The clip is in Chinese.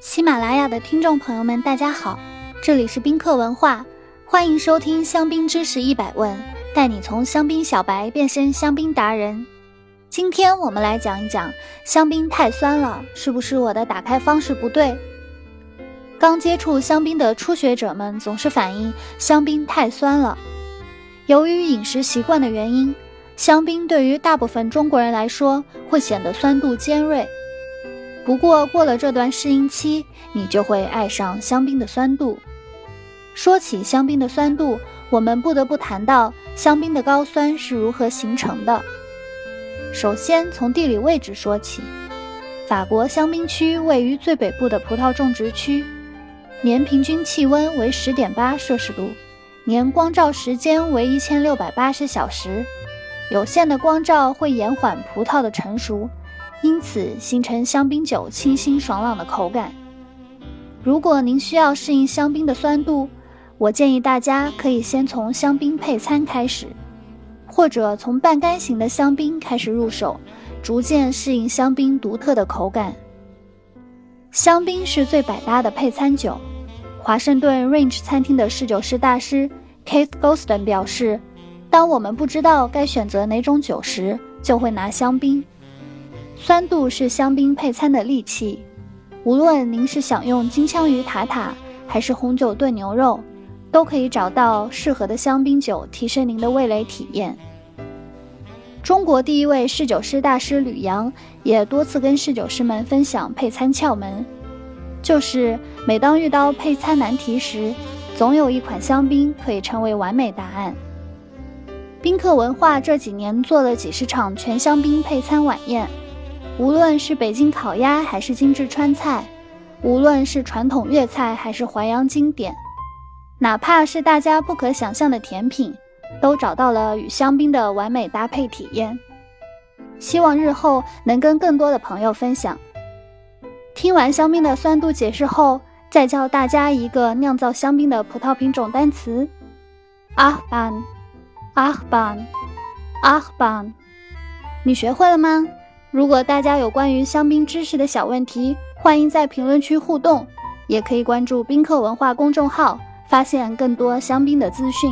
喜马拉雅的听众朋友们，大家好，这里是宾客文化，欢迎收听香槟知识一百问，带你从香槟小白变身香槟达人。今天我们来讲一讲香槟太酸了，是不是我的打开方式不对？刚接触香槟的初学者们总是反映香槟太酸了。由于饮食习惯的原因，香槟对于大部分中国人来说会显得酸度尖锐。不过过了这段适应期，你就会爱上香槟的酸度。说起香槟的酸度，我们不得不谈到香槟的高酸是如何形成的。首先从地理位置说起，法国香槟区位于最北部的葡萄种植区，年平均气温为十点八摄氏度，年光照时间为一千六百八十小时。有限的光照会延缓葡萄的成熟，因此形成香槟酒清新爽朗的口感。如果您需要适应香槟的酸度，我建议大家可以先从香槟配餐开始。或者从半干型的香槟开始入手，逐渐适应香槟独特的口感。香槟是最百搭的配餐酒。华盛顿 Range 餐厅的侍酒师大师 Keith Golston 表示：“当我们不知道该选择哪种酒时，就会拿香槟。酸度是香槟配餐的利器。无论您是想用金枪鱼塔塔，还是红酒炖牛肉。”都可以找到适合的香槟酒，提升您的味蕾体验。中国第一位侍酒师大师吕阳也多次跟侍酒师们分享配餐窍门，就是每当遇到配餐难题时，总有一款香槟可以成为完美答案。宾客文化这几年做了几十场全香槟配餐晚宴，无论是北京烤鸭还是精致川菜，无论是传统粤菜还是淮扬经典。哪怕是大家不可想象的甜品，都找到了与香槟的完美搭配体验。希望日后能跟更多的朋友分享。听完香槟的酸度解释后，再教大家一个酿造香槟的葡萄品种单词：阿班，Ahban，Ahban，。你学会了吗？如果大家有关于香槟知识的小问题，欢迎在评论区互动，也可以关注宾客文化公众号。发现更多香槟的资讯。